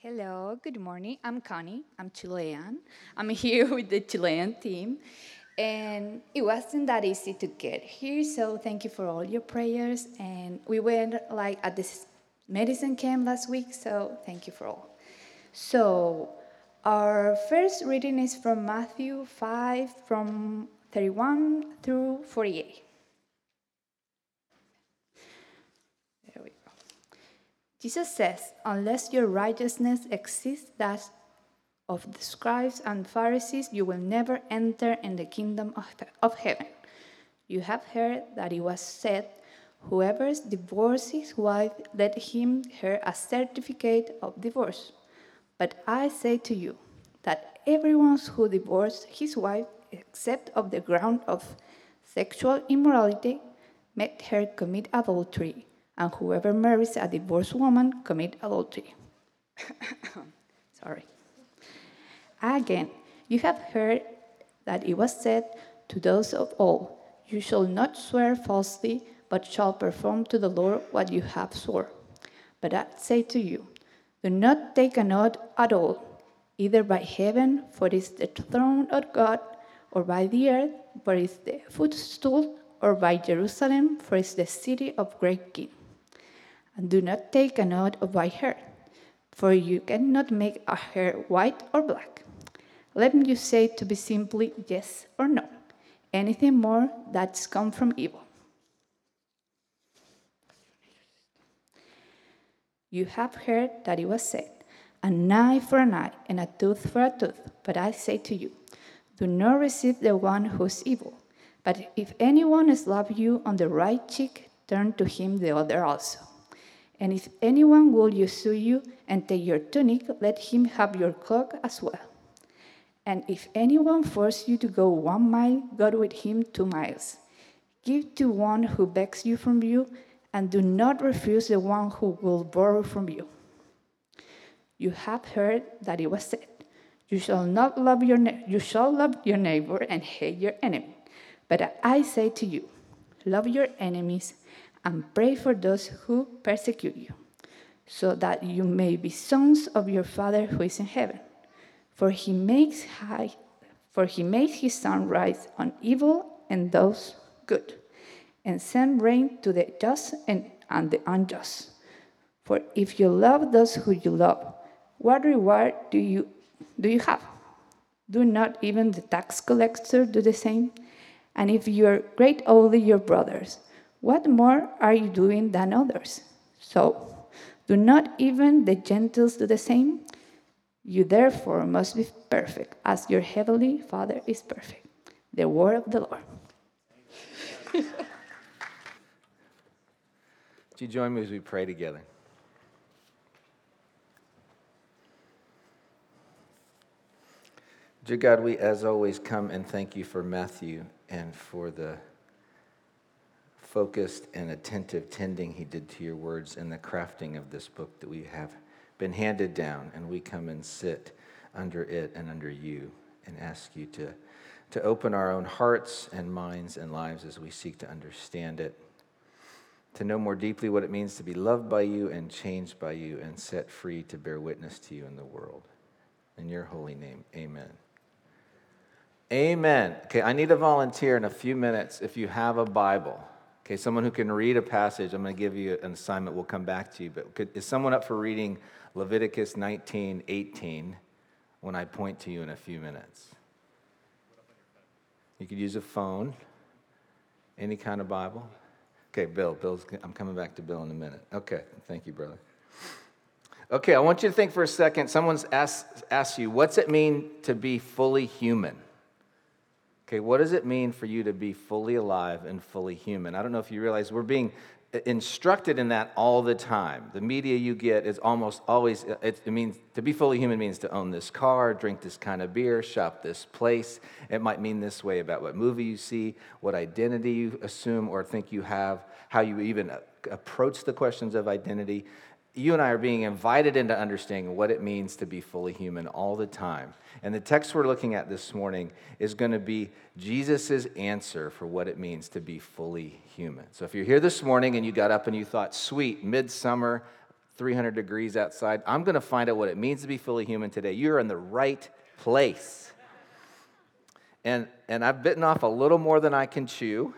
Hello, good morning. I'm Connie. I'm Chilean. I'm here with the Chilean team. And it wasn't that easy to get here, so thank you for all your prayers. And we went like at this medicine camp last week, so thank you for all. So, our first reading is from Matthew 5, from 31 through 48. There we go. Jesus says, Unless your righteousness exceeds that of the scribes and Pharisees, you will never enter in the kingdom of, heaven. You have heard that it was said, Whoever divorces his wife, let him her a certificate of divorce. But I say to you that everyone who divorces his wife, except of the ground of sexual immorality, make her commit adultery, and whoever marries a divorced woman commit adultery. Sorry. Again, you have heard that it was said to those of old, You shall not swear falsely, but shall perform to the Lord what you have sworn. But I say to you, do not take an oath at all, either by heaven, for it is the throne of God, or by the earth, for it is the footstool, or by Jerusalem, for it is the city of great king. And do not take an oath by her, for you cannot make a hair white or black. Let me say to be simply yes or no. Anything more that's come from evil. You have heard that it was said, an eye for an eye and a tooth for a tooth. But I say to you, do not receive the one who is evil. But if anyone slaps you on the right cheek, turn to him the other also. And if anyone will sue you and take your tunic, let him have your cloak as well. And if anyone forces you to go one mile, go with him two miles. Give to one who begs you from you, and do not refuse the one who will borrow from you. You have heard that it was said, "You shall not love your you shall love your neighbor and hate your enemy." But I say to you, love your enemies and pray for those who persecute you, so that you may be sons of your Father who is in heaven. For he makes high, for he makes his sun rise on evil and those good, and send rain to the just and, and the unjust. For if you love those who you love, what reward do you do you have? Do not even the tax collector do the same? And if you are great only your brothers, what more are you doing than others? So, do not even the Gentiles do the same? You therefore must be perfect, as your heavenly Father is perfect. The word of the Lord. Would you join me as we pray together? Dear God, we as always come and thank you for Matthew and for the focused and attentive tending he did to your words and the crafting of this book that we have been handed down, and we come and sit under it and under you and ask you to, to open our own hearts and minds and lives as we seek to understand it, to know more deeply what it means to be loved by you and changed by you and set free to bear witness to you in the world. In your holy name, amen. Amen. Okay, I need a volunteer in a few minutes if you have a Bible. Okay, someone who can read a passage. I'm going to give you an assignment. We'll come back to you. But could, is someone up for reading Leviticus 19 18 when I point to you in a few minutes? You could use a phone, any kind of Bible. Okay, Bill. Bill's, I'm coming back to Bill in a minute. Okay, thank you, brother. Okay, I want you to think for a second. Someone's asked, asked you, what's it mean to be fully human? Okay, what does it mean for you to be fully alive and fully human? I don't know if you realize we're being instructed in that all the time. The media you get is almost always, it, means to be fully human means to own this car, drink this kind of beer, shop this place. It might mean this way about what movie you see, what identity you assume or think you have, how you even approach the questions of identity. You and I are being invited into understanding what it means to be fully human all the time. And the text we're looking at this morning is going to be Jesus' answer for what it means to be fully human. So if you're here this morning and you got up and you thought, sweet, midsummer, 300 degrees outside. I'm going to find out what it means to be fully human today. You're in the right place. And, and I've bitten off a little more than I can chew.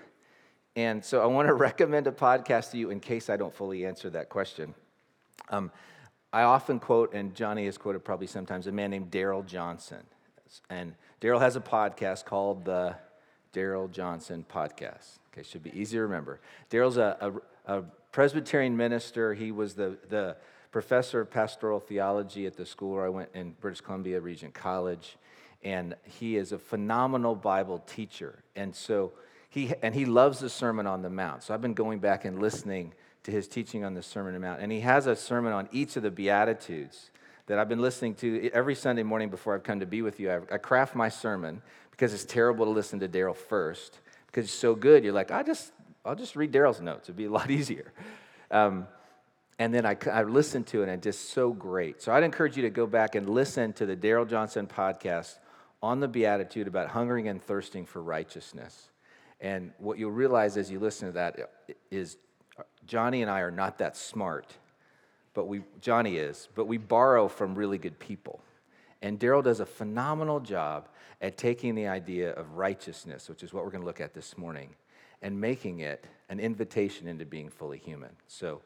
And so I want to recommend a podcast to you in case I don't fully answer that question. Um, I often quote, and Johnny has quoted probably sometimes, a man named Darrell Johnson. And Darrell has a podcast called the Darrell Johnson Podcast. Okay, should be easy to remember. Darrell's a, a, a Presbyterian minister. He was the, the professor of pastoral theology at the school where I went in British Columbia, Regent College. And he is a phenomenal Bible teacher. And so he, and he loves the Sermon on the Mount. So I've been going back and listening to his teaching on the Sermon on the Mount. And he has a sermon on each of the Beatitudes that I've been listening to every Sunday morning before I've come to be with you. I, I craft my sermon because it's terrible to listen to Darrell first because it's so good. You're like, I just I'll just read Darrell's notes. It'd be a lot easier. Um, and then I, I listened to it, and it's just so great. So I'd encourage you to go back and listen to the Darrell Johnson podcast on the Beatitude about hungering and thirsting for righteousness. And what you'll realize as you listen to that is Johnny and I are not that smart, but we, Johnny is, but we borrow from really good people. And Darrell does a phenomenal job at taking the idea of righteousness, which is what we're going to look at this morning, and making it an invitation into being fully human. So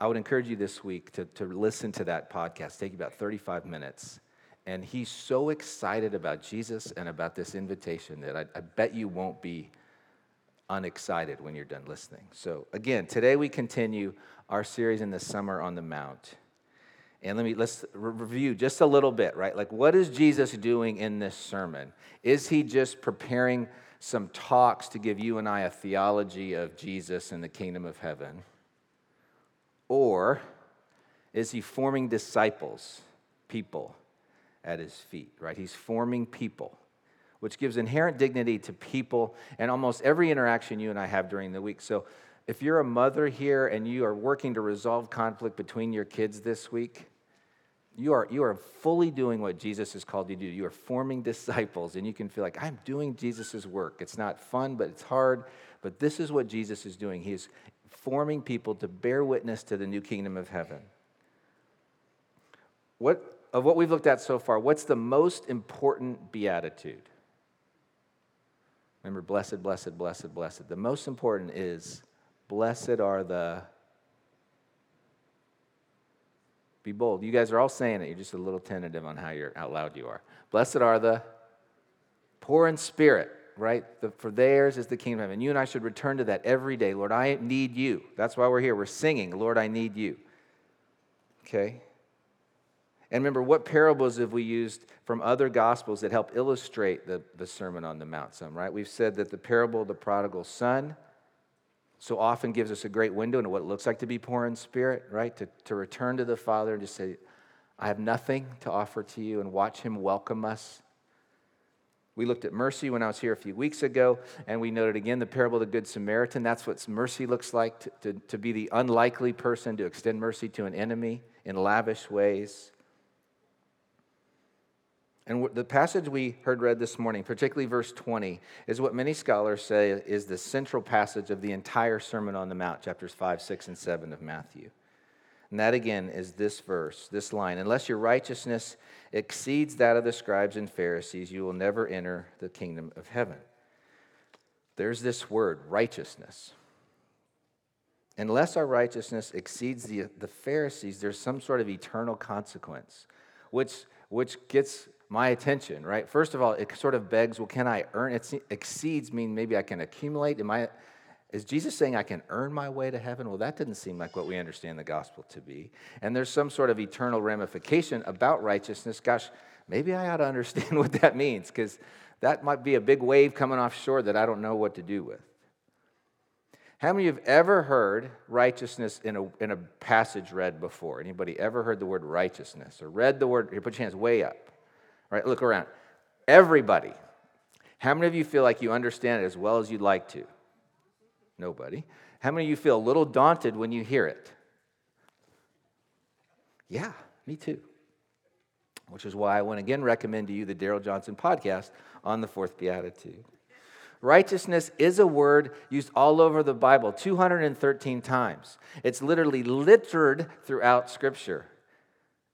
I would encourage you this week to, to listen to that podcast. Take about 35 minutes. And he's so excited about Jesus and about this invitation that I, I bet you won't be unexcited when you're done listening. So again, today we continue our series in the Sermon on the Mount. And let me let's review just a little bit, right? Like what is Jesus doing in this sermon? Is he just preparing some talks to give you and I a theology of Jesus and the kingdom of heaven? Or is he forming disciples, people at his feet, right? He's forming people, which gives inherent dignity to people and almost every interaction you and I have during the week. So if you're a mother here and you are working to resolve conflict between your kids this week, you are, you are fully doing what Jesus has called you to do. You are forming disciples, and you can feel like, I'm doing Jesus' work. It's not fun, but it's hard. But this is what Jesus is doing. He is forming people to bear witness to the new kingdom of heaven. What, of what we've looked at so far, what's the most important beatitude? Remember, blessed, blessed, blessed, blessed. The most important is, blessed are the be bold. You guys are all saying it. You're just a little tentative on how you're out loud you are. Blessed are the poor in spirit, right? The, for theirs is the kingdom heaven. You and I should return to that every day. Lord, I need you. That's why we're here. We're singing, Lord, I need you. Okay? And remember, what parables have we used from other gospels that help illustrate the, the Sermon on the Mount some, right? We've said that the parable of the prodigal son so often gives us a great window into what it looks like to be poor in spirit, right? To, to return to the Father and just say, I have nothing to offer to you, and watch Him welcome us. We looked at mercy when I was here a few weeks ago, and we noted again the parable of the Good Samaritan. That's what mercy looks like to, to, to be the unlikely person to extend mercy to an enemy in lavish ways. And the passage we heard read this morning, particularly verse 20, is what many scholars say is the central passage of the entire Sermon on the Mount, chapters 5, 6, and 7 of Matthew. And that again is this verse, this line Unless your righteousness exceeds that of the scribes and Pharisees, you will never enter the kingdom of heaven. There's this word, righteousness. Unless our righteousness exceeds the, the Pharisees, there's some sort of eternal consequence, which, which gets my attention, right? First of all, it sort of begs, well, can I earn? It exceeds mean maybe I can accumulate. Am I, is Jesus saying I can earn my way to heaven? Well, that didn't seem like what we understand the gospel to be. And there's some sort of eternal ramification about righteousness. Gosh, maybe I ought to understand what that means because that might be a big wave coming offshore that I don't know what to do with. How many of you have ever heard righteousness in a, in a passage read before? Anybody ever heard the word righteousness or read the word? Here, put your hands way up. Right? Look around. Everybody. How many of you feel like you understand it as well as you'd like to? Nobody. How many of you feel a little daunted when you hear it? Yeah, me too. Which is why I want to again recommend to you the Darrell Johnson podcast on the fourth beatitude. Righteousness is a word used all over the Bible 213 times. It's literally littered throughout Scripture.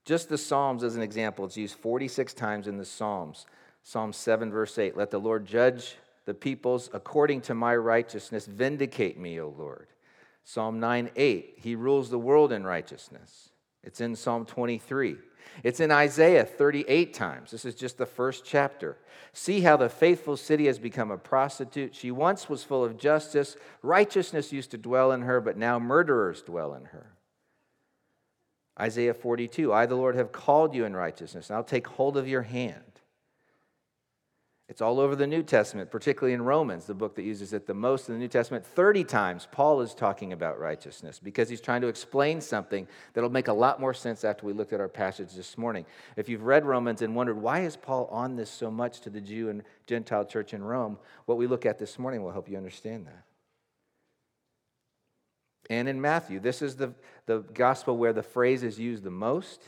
Just the Psalms, as an example, it's used 46 times in the Psalms. Psalm 7, verse 8 Let the Lord judge the peoples according to my righteousness. Vindicate me, O Lord. Psalm 9, 8 He rules the world in righteousness. It's in Psalm 23. It's in Isaiah 38 times. This is just the first chapter. See how the faithful city has become a prostitute. She once was full of justice. Righteousness used to dwell in her, but now murderers dwell in her. Isaiah 42 I, the Lord, have called you in righteousness, and I'll take hold of your hand. It's all over the New Testament, particularly in Romans, the book that uses it the most in the New Testament. 30 times, Paul is talking about righteousness because he's trying to explain something that'll make a lot more sense after we looked at our passage this morning. If you've read Romans and wondered why is Paul on this so much to the Jew and Gentile church in Rome, what we look at this morning will help you understand that. And in Matthew, this is the, the gospel where the phrase is used the most.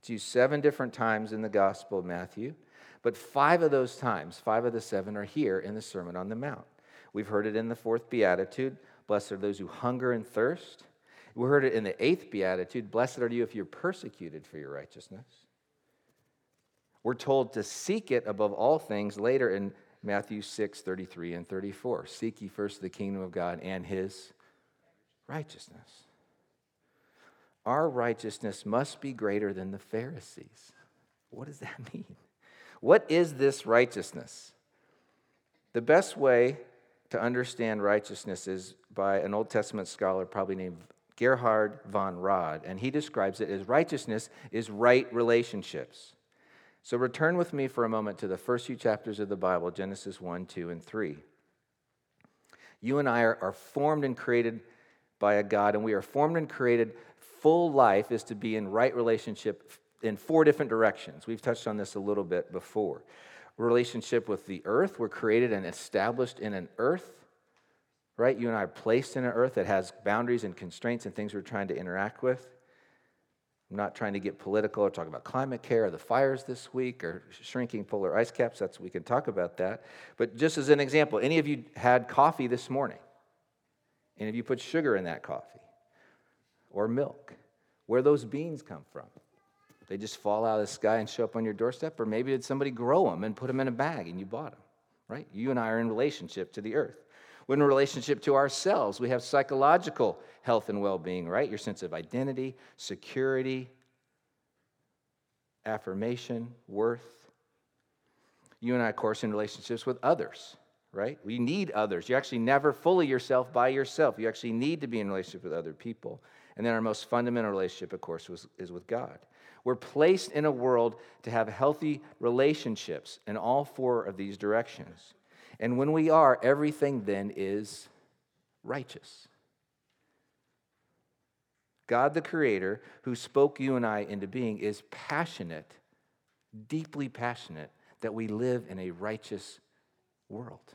It's used seven different times in the gospel of Matthew. But five of those times, five of the seven, are here in the Sermon on the Mount. We've heard it in the fourth beatitude Blessed are those who hunger and thirst. We heard it in the eighth beatitude Blessed are you if you're persecuted for your righteousness. We're told to seek it above all things later in Matthew 6 33 and 34. Seek ye first the kingdom of God and his righteousness. Our righteousness must be greater than the Pharisees. What does that mean? What is this righteousness? The best way to understand righteousness is by an Old Testament scholar, probably named Gerhard von Rad, and he describes it as righteousness is right relationships. So return with me for a moment to the first few chapters of the Bible Genesis 1, 2, and 3. You and I are, are formed and created by a God, and we are formed and created. Full life is to be in right relationship in four different directions. We've touched on this a little bit before. Relationship with the earth, we're created and established in an earth, right? You and I are placed in an earth that has boundaries and constraints and things we're trying to interact with. I'm not trying to get political or talk about climate care or the fires this week or shrinking polar ice caps. That's we can talk about that. But just as an example, any of you had coffee this morning? Any if you put sugar in that coffee or milk? Where those beans come from? They just fall out of the sky and show up on your doorstep, or maybe did somebody grow them and put them in a bag and you bought them, right? You and I are in relationship to the earth. We're in relationship to ourselves. We have psychological health and well being, right? Your sense of identity, security, affirmation, worth. You and I, of course, in relationships with others, right? We need others. You actually never fully yourself by yourself. You actually need to be in relationship with other people. And then our most fundamental relationship, of course, was, is with God. We're placed in a world to have healthy relationships in all four of these directions. And when we are, everything then is righteous. God the Creator, who spoke you and I into being, is passionate, deeply passionate, that we live in a righteous world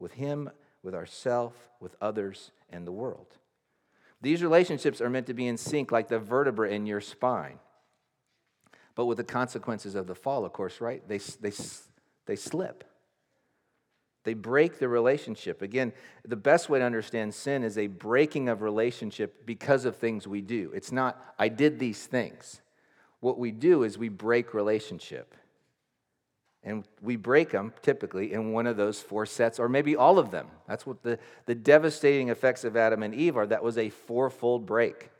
with Him, with ourself, with others, and the world. These relationships are meant to be in sync like the vertebra in your spine but with the consequences of the fall, of course, right? They, they, they slip. They break the relationship. Again, the best way to understand sin is a breaking of relationship because of things we do. It's not, I did these things. What we do is we break relationship. And we break them typically in one of those four sets, or maybe all of them. That's what the, the devastating effects of Adam and Eve are. That was a fourfold break.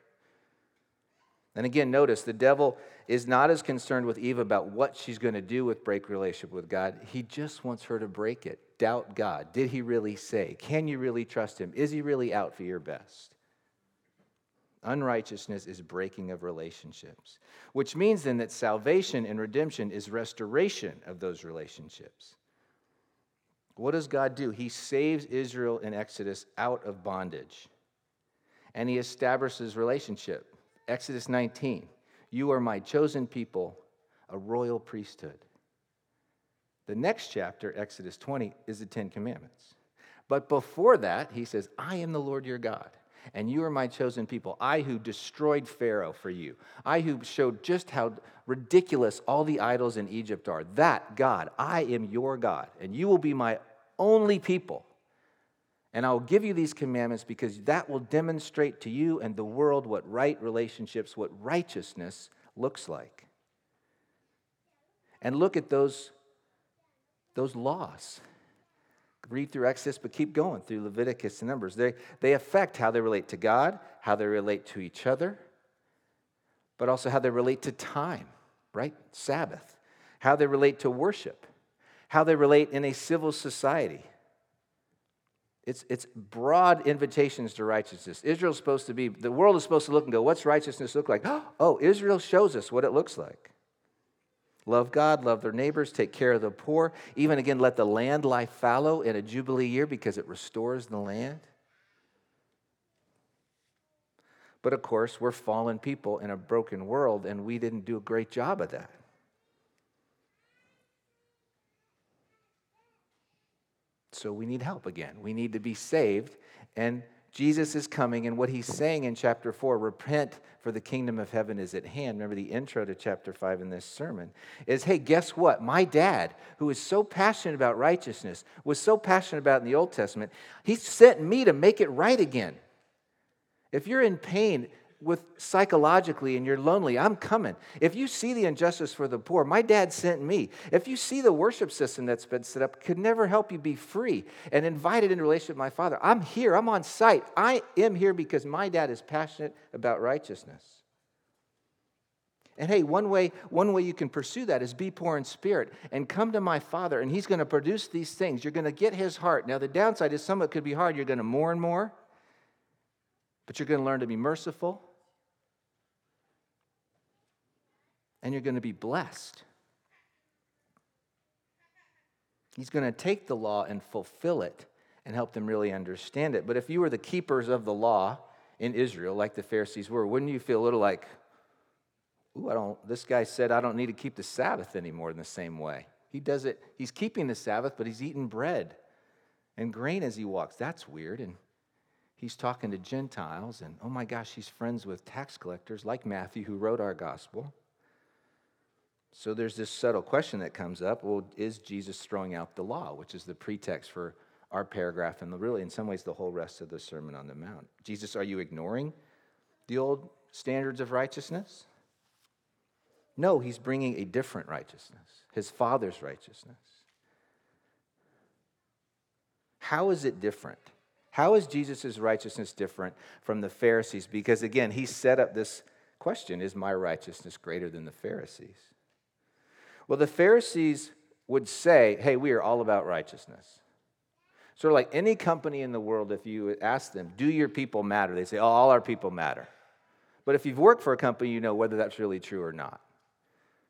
And again, notice the devil is not as concerned with Eve about what she's going to do with break relationship with God. He just wants her to break it. Doubt God. Did he really say? Can you really trust him? Is he really out for your best? Unrighteousness is breaking of relationships, which means then that salvation and redemption is restoration of those relationships. What does God do? He saves Israel in Exodus out of bondage, and he establishes relationship. Exodus 19, you are my chosen people, a royal priesthood. The next chapter, Exodus 20, is the Ten Commandments. But before that, he says, I am the Lord your God, and you are my chosen people. I who destroyed Pharaoh for you. I who showed just how ridiculous all the idols in Egypt are. That God, I am your God, and you will be my only people. And I will give you these commandments because that will demonstrate to you and the world what right relationships, what righteousness looks like. And look at those, those laws. Read through Exodus, but keep going through Leviticus and Numbers. They, they affect how they relate to God, how they relate to each other, but also how they relate to time, right? Sabbath, how they relate to worship, how they relate in a civil society. It's, it's broad invitations to righteousness. Israel's supposed to be, the world is supposed to look and go, what's righteousness look like? Oh, Israel shows us what it looks like. Love God, love their neighbors, take care of the poor. Even again, let the land lie fallow in a Jubilee year because it restores the land. But of course, we're fallen people in a broken world, and we didn't do a great job of that. So we need help again. We need to be saved. And Jesus is coming, and what he's saying in chapter 4 repent, for the kingdom of heaven is at hand. Remember the intro to chapter 5 in this sermon is hey, guess what? My dad, who is so passionate about righteousness, was so passionate about in the Old Testament, he sent me to make it right again. If you're in pain, with psychologically and you're lonely, I'm coming. If you see the injustice for the poor, my dad sent me. If you see the worship system that's been set up, could never help you be free and invited in relationship with my father. I'm here, I'm on site. I am here because my dad is passionate about righteousness. And hey, one way, one way you can pursue that is be poor in spirit and come to my father, and he's going to produce these things. You're going to get his heart. Now, the downside is some of it could be hard. You're going to more and more, but you're going to learn to be merciful and you're going to be blessed. He's going to take the law and fulfill it and help them really understand it. But if you were the keepers of the law in Israel, like the Pharisees were, wouldn't you feel a little like, ooh, I don't, this guy said I don't need to keep the Sabbath anymore in the same way. He does it, he's keeping the Sabbath, but he's eating bread and grain as he walks. That's weird. And he's talking to Gentiles, and oh my gosh, he's friends with tax collectors like Matthew, who wrote our gospel. So there's this subtle question that comes up well, is Jesus throwing out the law, which is the pretext for our paragraph and really, in some ways, the whole rest of the Sermon on the Mount? Jesus, are you ignoring the old standards of righteousness? No, he's bringing a different righteousness, his Father's righteousness. How is it different? How is Jesus' righteousness different from the Pharisees? Because again, he set up this question Is my righteousness greater than the Pharisees? Well, the Pharisees would say, hey, we are all about righteousness. Sort of like any company in the world, if you ask them, do your people matter? They say, oh, all our people matter. But if you've worked for a company, you know whether that's really true or not.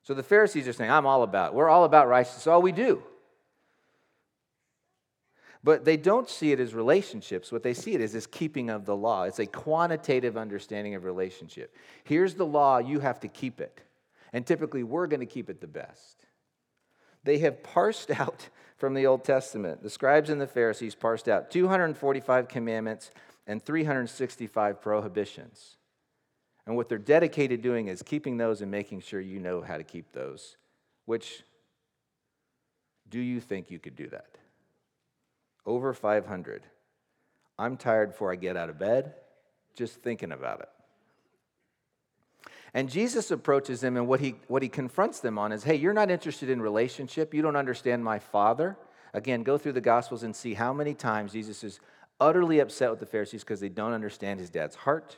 So the Pharisees are saying, I'm all about, we're all about righteousness, all we do. But they don't see it as relationships. What they see it as is keeping of the law. It's a quantitative understanding of relationship. Here's the law, you have to keep it. And typically, we're going to keep it the best. They have parsed out from the Old Testament, the scribes and the Pharisees parsed out 245 commandments and 365 prohibitions. And what they're dedicated doing is keeping those and making sure you know how to keep those. Which, do you think you could do that? Over 500. I'm tired before I get out of bed just thinking about it. And Jesus approaches them, and what he, what he confronts them on is hey, you're not interested in relationship. You don't understand my Father. Again, go through the Gospels and see how many times Jesus is utterly upset with the Pharisees because they don't understand his dad's heart.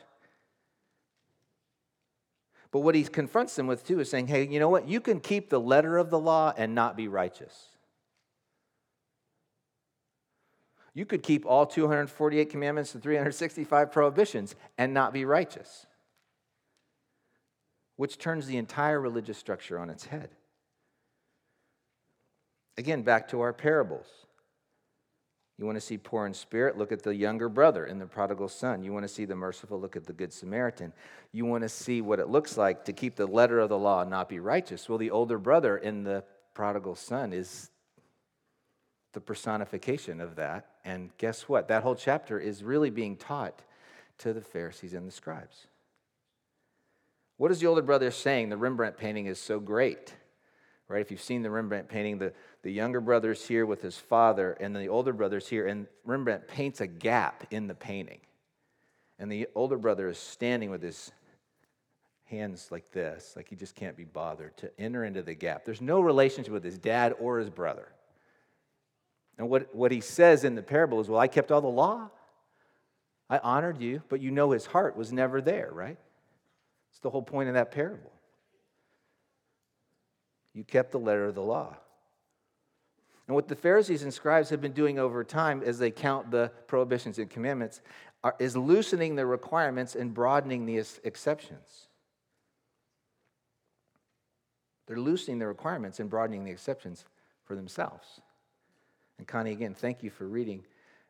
But what he confronts them with too is saying, hey, you know what? You can keep the letter of the law and not be righteous. You could keep all 248 commandments and 365 prohibitions and not be righteous which turns the entire religious structure on its head. Again, back to our parables. You want to see poor in spirit? Look at the younger brother in the prodigal son. You want to see the merciful? Look at the good Samaritan. You want to see what it looks like to keep the letter of the law and not be righteous? Well, the older brother in the prodigal son is the personification of that. And guess what? That whole chapter is really being taught to the Pharisees and the scribes. What is the older brother saying? The Rembrandt painting is so great. right? If you've seen the Rembrandt painting, the, the younger brother's here with his father, and the older brother's here, and Rembrandt paints a gap in the painting. And the older brother is standing with his hands like this, like he just can't be bothered to enter into the gap. There's no relationship with his dad or his brother. And what, what he says in the parable is, Well, I kept all the law. I honored you, but you know his heart was never there, right? It's the whole point of that parable. You kept the letter of the law. And what the Pharisees and scribes have been doing over time as they count the prohibitions and commandments are, is loosening the requirements and broadening the exceptions. They're loosening the requirements and broadening the exceptions for themselves. And Connie, again, thank you for reading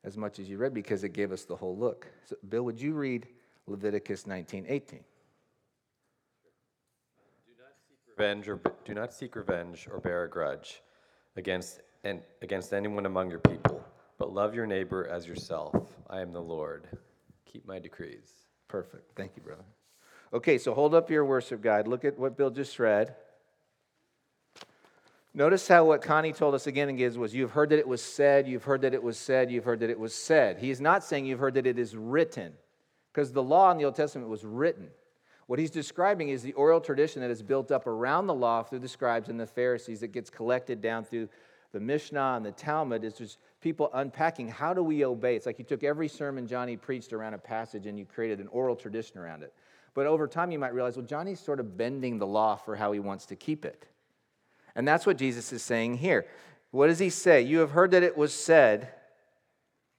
as much as you read because it gave us the whole look. So, Bill, would you read Leviticus 19 18? Revenge or do not seek revenge or bear a grudge against and against anyone among your people, but love your neighbor as yourself. I am the Lord. Keep my decrees. Perfect. Thank you, brother. Okay, so hold up your worship guide. Look at what Bill just read. Notice how what Connie told us again and gives was you've heard that it was said, you've heard that it was said, you've heard that it was said. He is not saying you've heard that it is written, because the law in the Old Testament was written. What he's describing is the oral tradition that is built up around the law through the scribes and the Pharisees that gets collected down through the Mishnah and the Talmud. It's just people unpacking how do we obey? It's like you took every sermon Johnny preached around a passage and you created an oral tradition around it. But over time, you might realize, well, Johnny's sort of bending the law for how he wants to keep it. And that's what Jesus is saying here. What does he say? You have heard that it was said,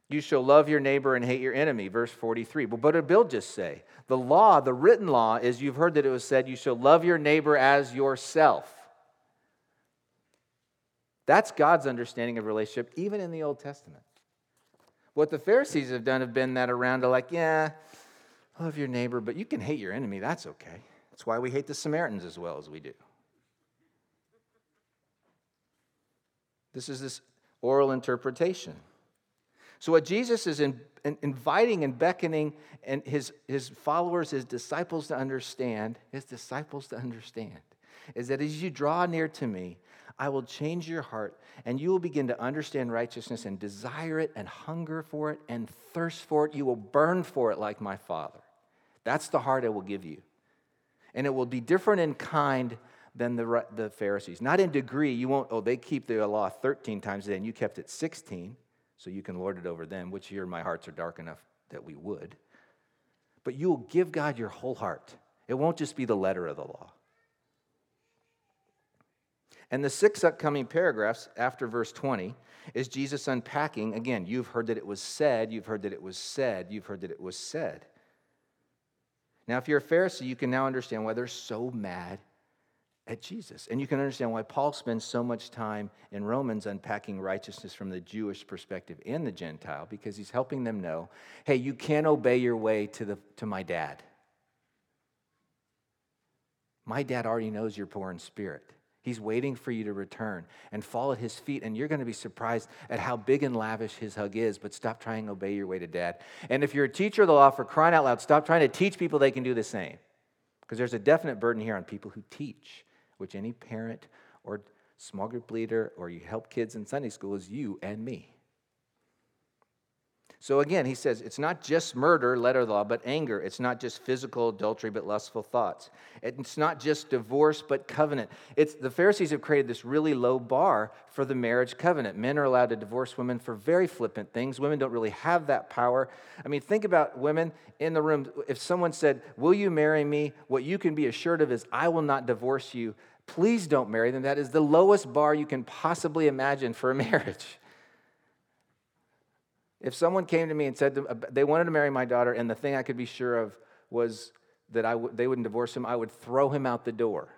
You shall love your neighbor and hate your enemy, verse 43. Well, what did Bill just say? The law, the written law, is you've heard that it was said, You shall love your neighbor as yourself. That's God's understanding of relationship, even in the Old Testament. What the Pharisees have done have been that around to like, yeah, love your neighbor, but you can hate your enemy. That's okay. That's why we hate the Samaritans as well as we do. This is this oral interpretation. So, what Jesus is in, in, inviting and beckoning and his, his followers, his disciples to understand, his disciples to understand, is that as you draw near to me, I will change your heart and you will begin to understand righteousness and desire it and hunger for it and thirst for it. You will burn for it like my Father. That's the heart I will give you. And it will be different in kind than the, the Pharisees. Not in degree. You won't, oh, they keep the law 13 times a day and you kept it 16, so you can lord it over them, which here my hearts are dark enough that we would. But you will give God your whole heart. It won't just be the letter of the law. And the six upcoming paragraphs after verse 20 is Jesus unpacking again, you've heard that it was said, you've heard that it was said, you've heard that it was said. Now, if you're a Pharisee, you can now understand why they're so mad at Jesus. And you can understand why Paul spends so much time in Romans unpacking righteousness from the Jewish perspective and the Gentile, because he's helping them know hey, you can't obey your way to, the, to my dad. My dad already knows you're poor in spirit. He's waiting for you to return and fall at his feet, and you're going to be surprised at how big and lavish his hug is. But stop trying to obey your way to dad. And if you're a teacher of the law, for crying out loud, stop trying to teach people they can do the same. Because there's a definite burden here on people who teach which any parent or small group leader or you help kids in Sunday school is you and me. So again, he says it's not just murder, letter law, but anger. It's not just physical adultery, but lustful thoughts. It's not just divorce, but covenant. It's the Pharisees have created this really low bar for the marriage covenant. Men are allowed to divorce women for very flippant things. Women don't really have that power. I mean, think about women in the room. If someone said, "Will you marry me?" What you can be assured of is, "I will not divorce you." Please don't marry them. That is the lowest bar you can possibly imagine for a marriage. If someone came to me and said they wanted to marry my daughter, and the thing I could be sure of was that I w- they wouldn't divorce him, I would throw him out the door.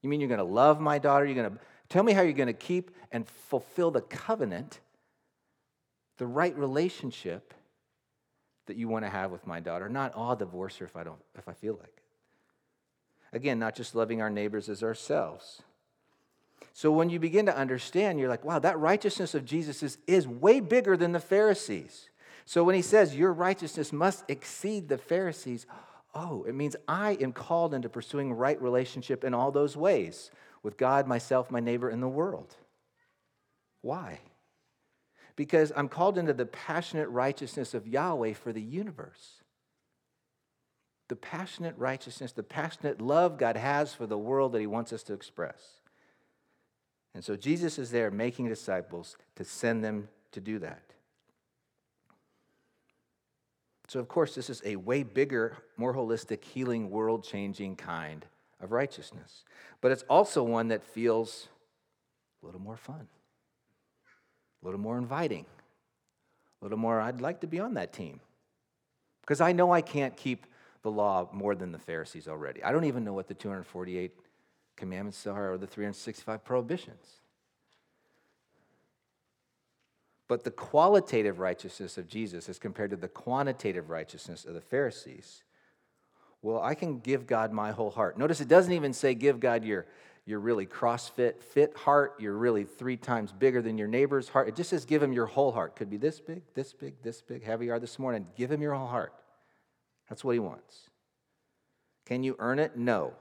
You mean you're going to love my daughter? You're going to tell me how you're going to keep and fulfill the covenant, the right relationship that you want to have with my daughter. Not, oh, divorce her if I don't, if I feel like it. Again, not just loving our neighbors as ourselves. So when you begin to understand, you're like, wow, that righteousness of Jesus is, is way bigger than the Pharisees. So when he says your righteousness must exceed the Pharisees, oh, it means I am called into pursuing right relationship in all those ways. with God, myself, my neighbor, and the world. Why? Because I'm called into the passionate righteousness of Yahweh for the universe. The passionate righteousness, the passionate love God has for the world that He wants us to express. And so Jesus is there making disciples to send them to do that. So, of course, this is a way bigger, more holistic, healing, world changing kind of righteousness. But it's also one that feels a little more fun, a little more inviting, a little more, I'd like to be on that team. Because I know I can't keep the law more than the Pharisees already. I don't even know what the 248 commandments are the 365 prohibitions. But the qualitative righteousness of Jesus as compared to the quantitative righteousness of the Pharisees, well, I can give God my whole heart. Notice it doesn't even say give God your, your really CrossFit fit heart, you're really three times bigger than your neighbor's heart. It just says give him your whole heart. Could be this big, this big, this big, heavy you are this morning. Give him your whole heart. That's what he wants. Can you earn it? No.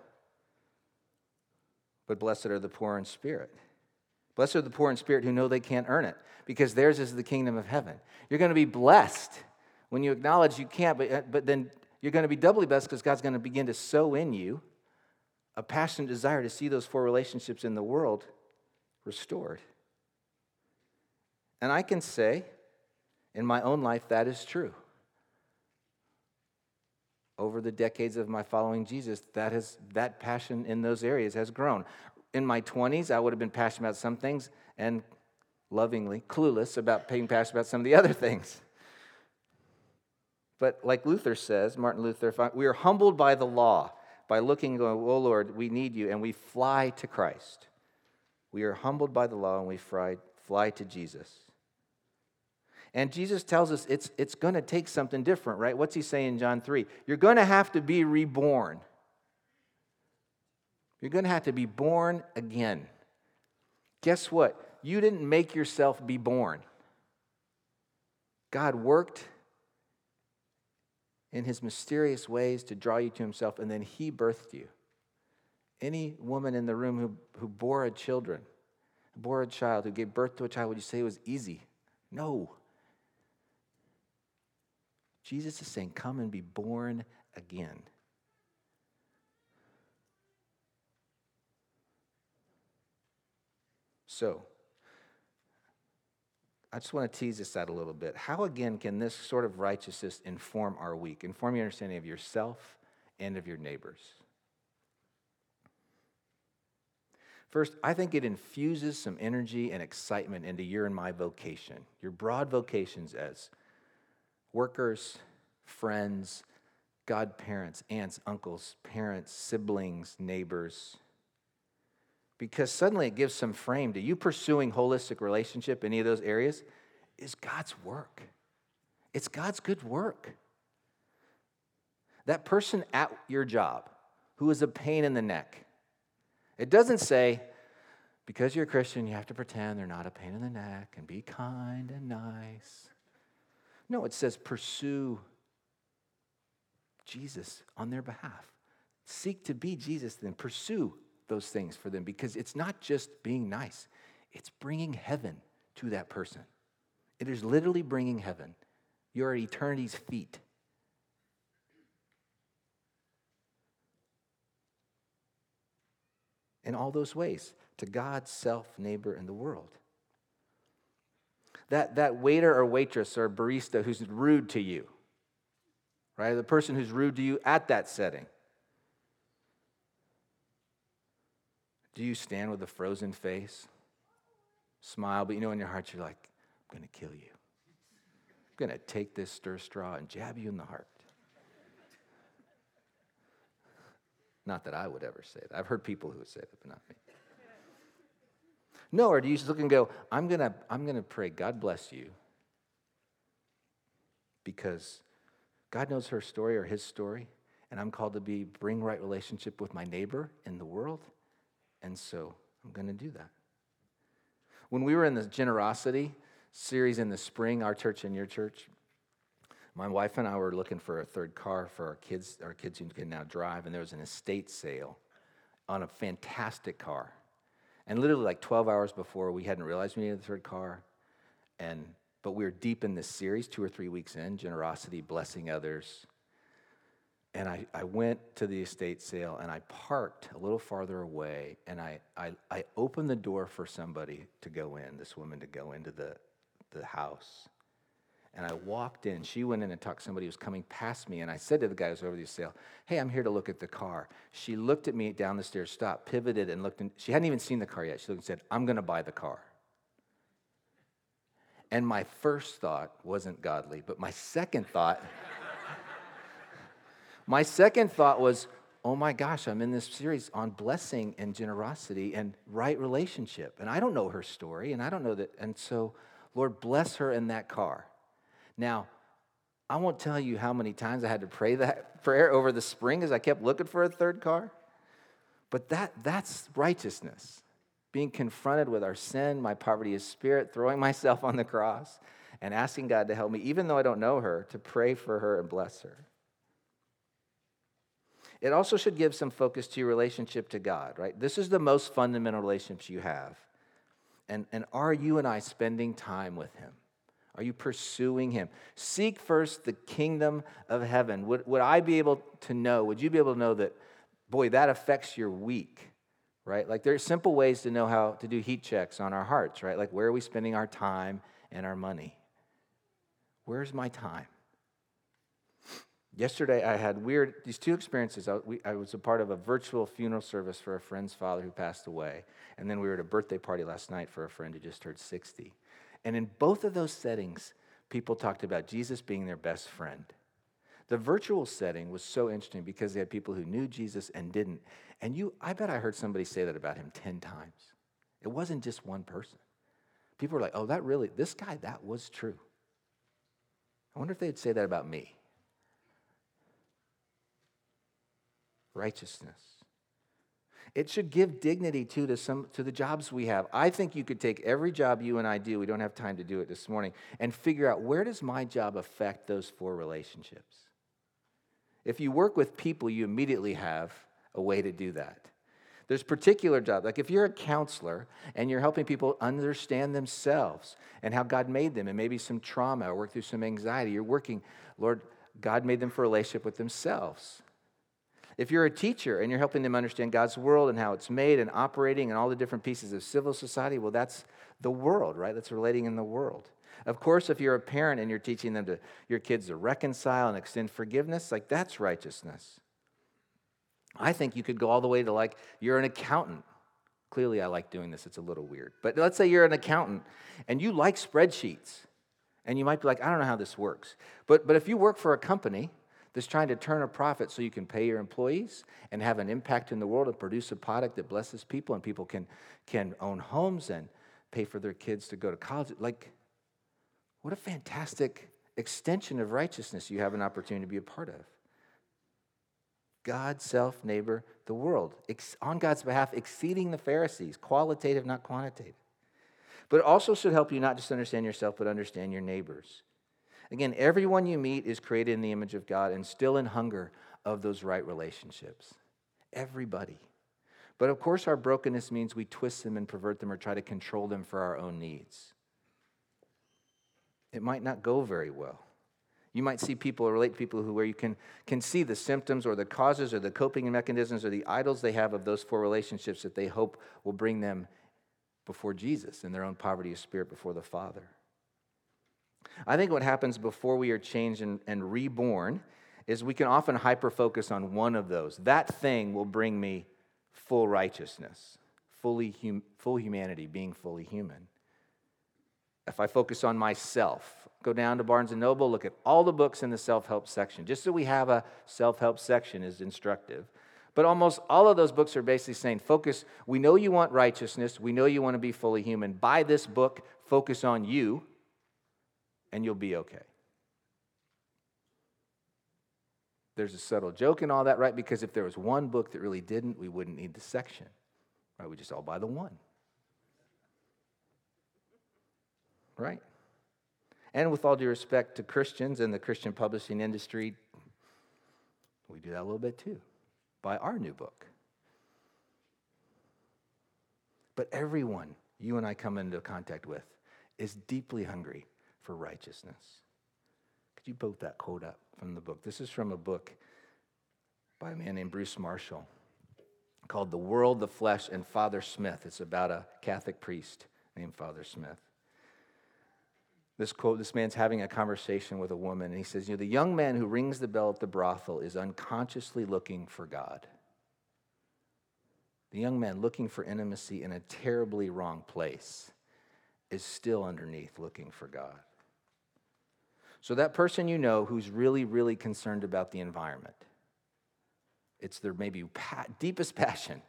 But blessed are the poor in spirit. Blessed are the poor in spirit who know they can't earn it, because theirs is the kingdom of heaven. You're going to be blessed when you acknowledge you can't, but, uh, but then you're going to be doubly blessed because God's going to begin to sow in you a passionate desire to see those four relationships in the world restored. And I can say, in my own life, that is true. Over the decades of my following Jesus, that, has, that passion in those areas has grown in my 20s, I would have been passionate about some things and lovingly clueless about being passionate about some of the other things. But like Luther says, Martin Luther, we are humbled by the law, by looking and going, Oh Lord, we need you, and we fly to Christ. We are humbled by the law and we fly, fly to Jesus. And Jesus tells us it's, it's going to take something different, right? What's he saying in John 3? You're going to have to be reborn. You're going to have to be born again. Guess what? You didn't make yourself be born. God worked in his mysterious ways to draw you to himself, and then he birthed you. Any woman in the room who, who bore a children, bore a child, who gave birth to a child, would you say it was easy? No. Jesus is saying, Come and be born again. So, I just want to tease this out a little bit. How, again, can this sort of righteousness inform our week, inform your understanding of yourself and of your neighbors? First, I think it infuses some energy and excitement into your and my vocation, your broad vocations as workers, friends, godparents, aunts, uncles, parents, siblings, neighbors because suddenly it gives some frame to you pursuing holistic relationship in any of those areas is God's work. It's God's good work. That person at your job who is a pain in the neck, it doesn't say, because you're a Christian, you have to pretend they're not a pain in the neck and be kind and nice. No, it says pursue Jesus on their behalf. Seek to be Jesus, then pursue those things for them because it's not just being nice, it's bringing heaven to that person. It is literally bringing heaven. You're at eternity's feet. In all those ways, to God, self, neighbor, and the world. That, that waiter or waitress or barista who's rude to you, right? The person who's rude to you at that setting Do you stand with a frozen face, smile, but you know in your heart you're like, I'm going to kill you. I'm going to take this stir straw and jab you in the heart. Not that I would ever say that. I've heard people who would say that, but not me. No, or do you just look and go, I'm going to I'm going to pray, God bless you, because God knows her story or his story, and I'm called to be bring right relationship with my neighbor in the world. And so I'm going to do that. When we were in the generosity series in the spring, our church and your church, my wife and I were looking for a third car for our kids, our kids who can now drive, and there was an estate sale on a fantastic car. And literally, like 12 hours before, we hadn't realized we needed the third car. And, but we were deep in this series, two or three weeks in generosity, blessing others. And I, I went to the estate sale and I parked a little farther away and I, I, I opened the door for somebody to go in, this woman to go into the, the house. And I walked in. She went in and talked to somebody who was coming past me. And I said to the guy who was over the sale, Hey, I'm here to look at the car. She looked at me down the stairs, stopped, pivoted, and looked. In, she hadn't even seen the car yet. She looked and said, I'm going to buy the car. And my first thought wasn't godly, but my second thought, my second thought was, oh my gosh, I'm in this series on blessing and generosity and right relationship. And I don't know her story, and I don't know that. And so, Lord, bless her in that car. Now, I won't tell you how many times I had to pray that prayer over the spring as I kept looking for a third car. But that, that's righteousness. Being confronted with our sin, my poverty of spirit, throwing myself on the cross, and asking God to help me, even though I don't know her, to pray for her and bless her. It also should give some focus to your relationship to God, right? This is the most fundamental relationship you have. And, and are you and I spending time with Him? Are you pursuing Him? Seek first the kingdom of heaven. Would, would I be able to know? Would you be able to know that, boy, that affects your week, right? Like there are simple ways to know how to do heat checks on our hearts, right? Like where are we spending our time and our money? Where's my time? Yesterday, I had weird, these two experiences. I, we, I, was a part of a virtual funeral service for a friend's father who passed away. And then we were at a birthday party last night for a friend who just turned 60. And in both of those settings, people talked about Jesus being their best friend. The virtual setting was so interesting because they had people who knew Jesus and didn't. And you, I bet I heard somebody say that about him 10 times. It wasn't just one person. People were like, oh, that really, this guy, that was true. I wonder if they'd say that about me. Righteousness. It should give dignity too to some to the jobs we have. I think you could take every job you and I do, we don't have time to do it this morning, and figure out where does my job affect those four relationships? If you work with people, you immediately have a way to do that. There's particular jobs, like if you're a counselor and you're helping people understand themselves and how God made them and maybe some trauma or work through some anxiety, you're working, Lord, God made them for a relationship with themselves. If you're a teacher and you're helping them understand God's world and how it's made and operating and all the different pieces of civil society, well, that's the world, right? That's relating in the world. Of course, if you're a parent and you're teaching them to your kids to reconcile and extend forgiveness, like that's righteousness. I think you could go all the way to like you're an accountant. Clearly, I like doing this. It's a little weird. But let's say you're an accountant and you like spreadsheets. And you might be like, I don't know how this works. But, but if you work for a company that's trying to turn a profit so you can pay your employees and have an impact in the world and produce a product that blesses people and people can, can own homes and pay for their kids to go to college. Like, what a fantastic extension of righteousness you have an opportunity to be a part of. God, self, neighbor, the world. on God's behalf, exceeding the Pharisees, qualitative, not quantitative. But it also should help you not just understand yourself, but understand your neighbors. Again, everyone you meet is created in the image of God and still in hunger of those right relationships. Everybody. But of course, our brokenness means we twist them and pervert them or try to control them for our own needs. It might not go very well. You might see people or relate to people who where you can, can see the symptoms or the causes or the coping mechanisms or the idols they have of those four relationships that they hope will bring them before Jesus in their own poverty of spirit before the Father. I think what happens before we are changed and, and reborn is we can often hyper focus on one of those. That thing will bring me full righteousness, fully hum, full humanity, being fully human. If I focus on myself, go down to Barnes and Noble, look at all the books in the self-help section. Just so we have a self-help section is instructive. But almost all of those books are basically saying, focus, we know you want righteousness, we know you want to be fully human. Buy this book, focus on you and you'll be okay. There's a subtle joke in all that, right? Because if there was one book that really didn't, we wouldn't need the section, right? We just all buy the one. Right? And with all due respect to Christians and the Christian publishing industry, we do that a little bit too. Buy our new book. But everyone you and I come into contact with is deeply hungry for righteousness. Could you both that quote up from the book? This is from a book by a man named Bruce Marshall called The World, the Flesh, and Father Smith. It's about a Catholic priest named Father Smith. This quote this man's having a conversation with a woman, and he says, You know, the young man who rings the bell at the brothel is unconsciously looking for God. The young man looking for intimacy in a terribly wrong place is still underneath looking for God. So, that person you know who's really, really concerned about the environment, it's their maybe deepest passion,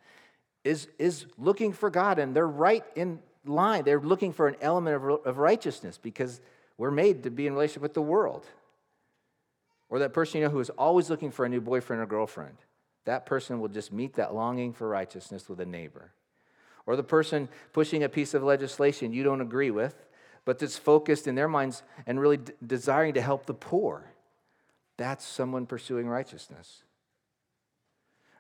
is, is looking for God, and they're right in line. They're looking for an element of, of righteousness because we're made to be in relationship with the world. Or that person you know who is always looking for a new boyfriend or girlfriend. That person will just meet that longing for righteousness with a neighbor. Or the person pushing a piece of legislation you don't agree with, but that's focused in their minds and really d- desiring to help the poor. That's someone pursuing righteousness.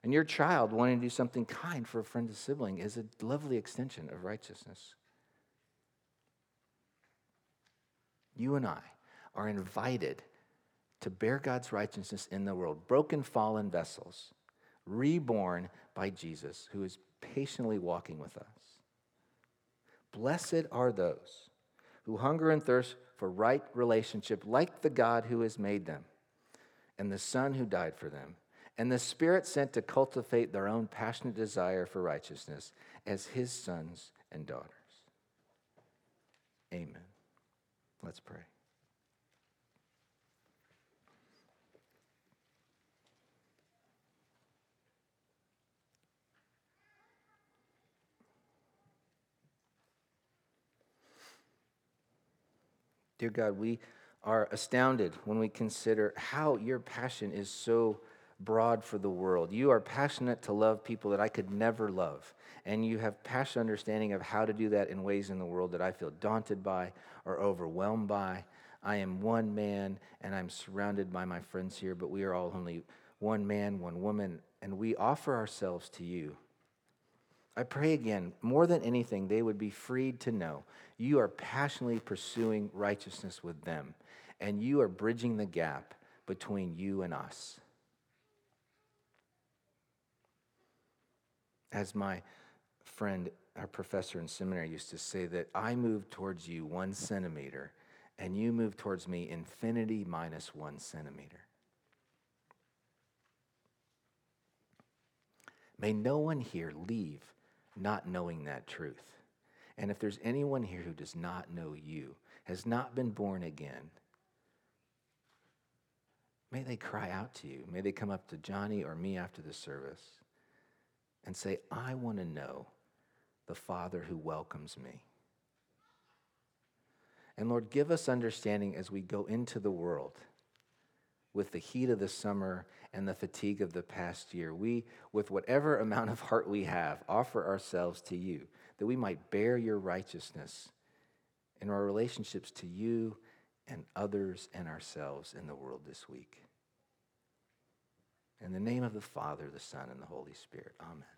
And your child wanting to do something kind for a friend or sibling is a lovely extension of righteousness. You and I are invited to bear God's righteousness in the world, broken, fallen vessels, reborn by Jesus, who is patiently walking with us. Blessed are those who hunger and thirst for right relationship, like the God who has made them, and the Son who died for them and the Spirit sent to cultivate their own passionate desire for righteousness as His sons and daughters. Amen. Let's pray. Dear God, we are astounded when we consider how your passion is so broad for the world. You are passionate to love people that I could never love. And you have passionate understanding of how to do that in ways in the world that I feel daunted by or overwhelmed by. I am one man and I'm surrounded by my friends here, but we are all only one man, one woman, and we offer ourselves to you. I pray again, more than anything, they would be freed to know you are passionately pursuing righteousness with them, and you are bridging the gap between you and us. As my friend, our professor in seminary used to say, that I move towards you one centimeter and you move towards me infinity minus one centimeter. May no one here leave not knowing that truth. And if there's anyone here who does not know you, has not been born again, may they cry out to you. May they come up to Johnny or me after the service and say, I want to know the Father who welcomes me. And Lord, give us understanding as we go into the world with the heat of the summer and the fatigue of the past year. We, with whatever amount of heart we have, offer ourselves to you that we might bear your righteousness in our relationships to you and others and ourselves in the world this week. In the name of the Father, the Son, and the Holy Spirit. Amen.